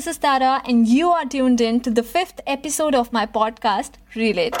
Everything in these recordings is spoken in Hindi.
this is Tara, and you are tuned in to the fifth episode of my podcast, Relate.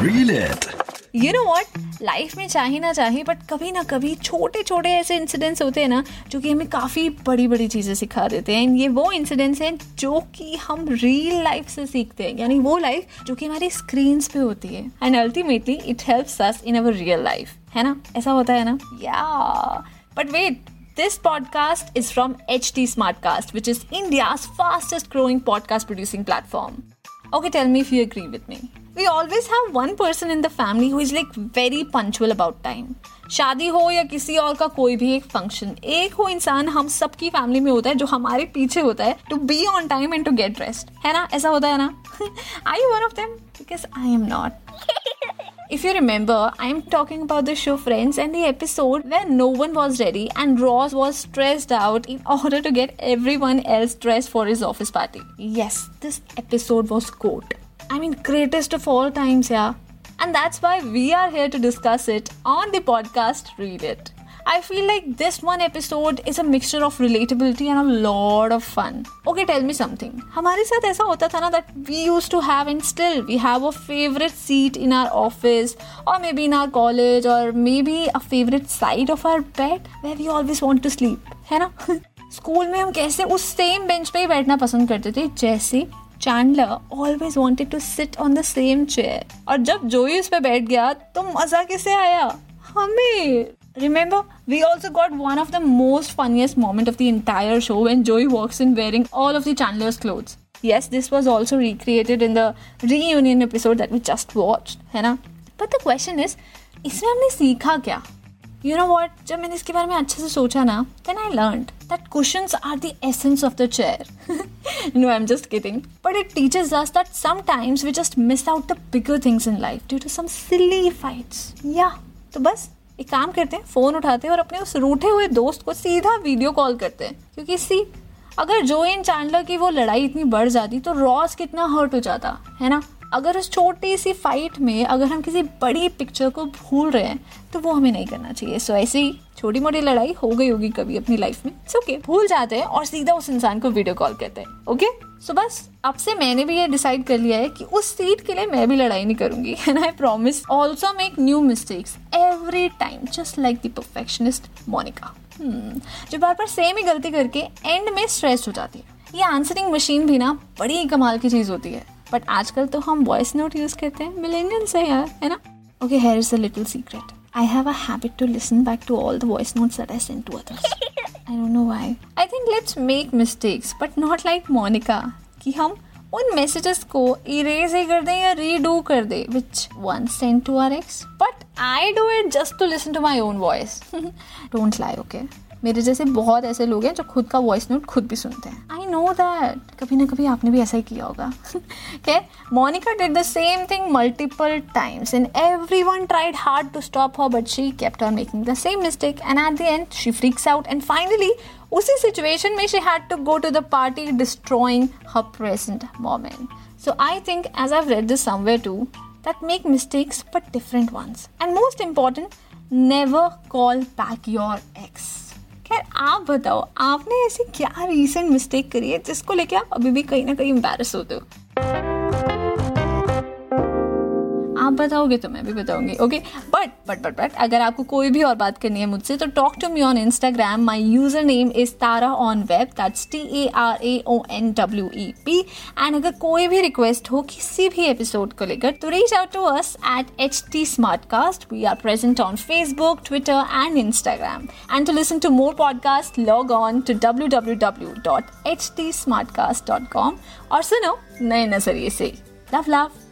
Relate. You know what? Life में चाहे ना चाहे बट कभी ना कभी छोटे छोटे ऐसे इंसिडेंट्स होते हैं ना जो कि हमें काफ़ी बड़ी बड़ी चीज़ें सिखा देते हैं। ये वो इंसिडेंट्स हैं जो कि हम रियल लाइफ से सीखते हैं। यानी वो लाइफ जो कि हमारी स्क्रीन्स पे होती है। And ultimately it helps us in our real life है ना? ऐसा होता है ना? या but wait This podcast is from HT Smartcast, which is India's fastest growing podcast producing platform. Okay, tell me if you agree with me. We always have one person in the family who is like very punctual about time. शादी हो या किसी और का कोई भी एक फ़ंक्शन एक हो इंसान हम सबकी फैमिली में होता है जो हमारे पीछे होता है to be on time and to get rest है ना ऐसा होता है ना I one of them because I am not If you remember, I am talking about the show Friends and the episode where no one was ready and Ross was stressed out in order to get everyone else dressed for his office party. Yes, this episode was goat. I mean, greatest of all times, yeah. And that's why we are here to discuss it on the podcast Read It. I feel like this one episode is a mixture of relatability and a lot of fun. Okay, tell me something. हमारे साथ ऐसा होता था ना that we used to have and still we have a favorite seat in our office or maybe in our college or maybe a favorite side of our bed where we always want to sleep. है ना? स्कूल में हम कैसे उस सेम बेंच पे ही बैठना पसंद करते थे जैसे Chandler always wanted to sit on the same chair और जब जोई उस पर बैठ गया तो मज़ा कैसे आया हमें Remember, we also got one of the most funniest moment of the entire show when Joey walks in wearing all of the Chandler's clothes. Yes, this was also recreated in the reunion episode that we just watched, है ना? But the question is, इसमें हमने सीखा क्या? You know what? जब मैंने इसके बारे में अच्छे से सोचा ना, then I learned that cushions are the essence of the chair. no, I'm just kidding. But it teaches us that sometimes we just miss out the bigger things in life due to some silly fights. Yeah. तो बस एक काम करते हैं फ़ोन उठाते हैं और अपने उस रूठे हुए दोस्त को सीधा वीडियो कॉल करते हैं। क्योंकि सी अगर जो इन चैंडलर की वो लड़ाई इतनी बढ़ जाती तो रॉस कितना हर्ट हो जाता, है ना? अगर उस छोटी सी फाइट में अगर हम किसी बड़ी पिक्चर को भूल रहे हैं तो वो हमें नहीं करना चाहिए। सो ऐसे ही छोटी मोटी लड़ाई हो गई होगी कभी अपनी लाइफ में। सो ओके भूल जाते हैं और सीधा उस इंसान को वीडियो कॉल करते हैं ओके सो बस अब से मैंने भी ये डिसाइड कर लिया है कि उस सीट के लिए मैं भी लड़ाई नहीं करूँगी and I promise also make new mistakes every time just like the perfectionist Monica जो बार बार सेम ही गलती करके एंड में स्ट्रेस हो जाती है। ये आंसरिंग मशीन भी ना बड़ी ही कमाल की चीज़ होती है। बट आजकल तो हम वॉइस नोट यूज़ करते हैं। मिलेनियंस है यार है ना? Okay here is a little secret I have a habit to listen back to all the voice notes that I send to others. I don't know why. I think let's make mistakes, but not like Monica. कि हम उन मैसेजेस को इरेज ही कर दें या रीडू कर दे which one send to our ex but I do it just to listen to my own voice don't lie okay मेरे जैसे बहुत ऐसे लोग हैं जो खुद का वॉइस नोट खुद भी सुनते हैं। आई नो दैट कभी ना कभी आपने भी ऐसा ही किया होगा। खैर Monica did the same thing multiple times and every one tried hard to stop her but she kept on making the same mistake and at the end she freaks out and finally उसी सिचुएशन में she had to go to the party destroying her present moment so I think as I read this somewhere to that make mistakes but different ones. And most important, never call back your ex. खैर आप बताओ आपने ऐसी क्या रीसेंट मिस्टेक करी है जिसको लेके आप अभी भी कहीं ना कहीं एम्बेरस होते हो आप बताओगे तो मैं भी बताऊँगी okay but but but but अगर आपको कोई भी और बात करनी है मुझसे तो talk to me on Instagram my user name is Tara on web that's T A R A O N W E P and अगर कोई भी रिक्वेस्ट हो किसी भी एपिसोड को लेकर तो reach out to us at H T Smartcast we are present on Facebook Twitter and Instagram and to listen to more podcast log on to W W W dot H T Smartcast dot com और सुनो नए नज़रिए से. Love love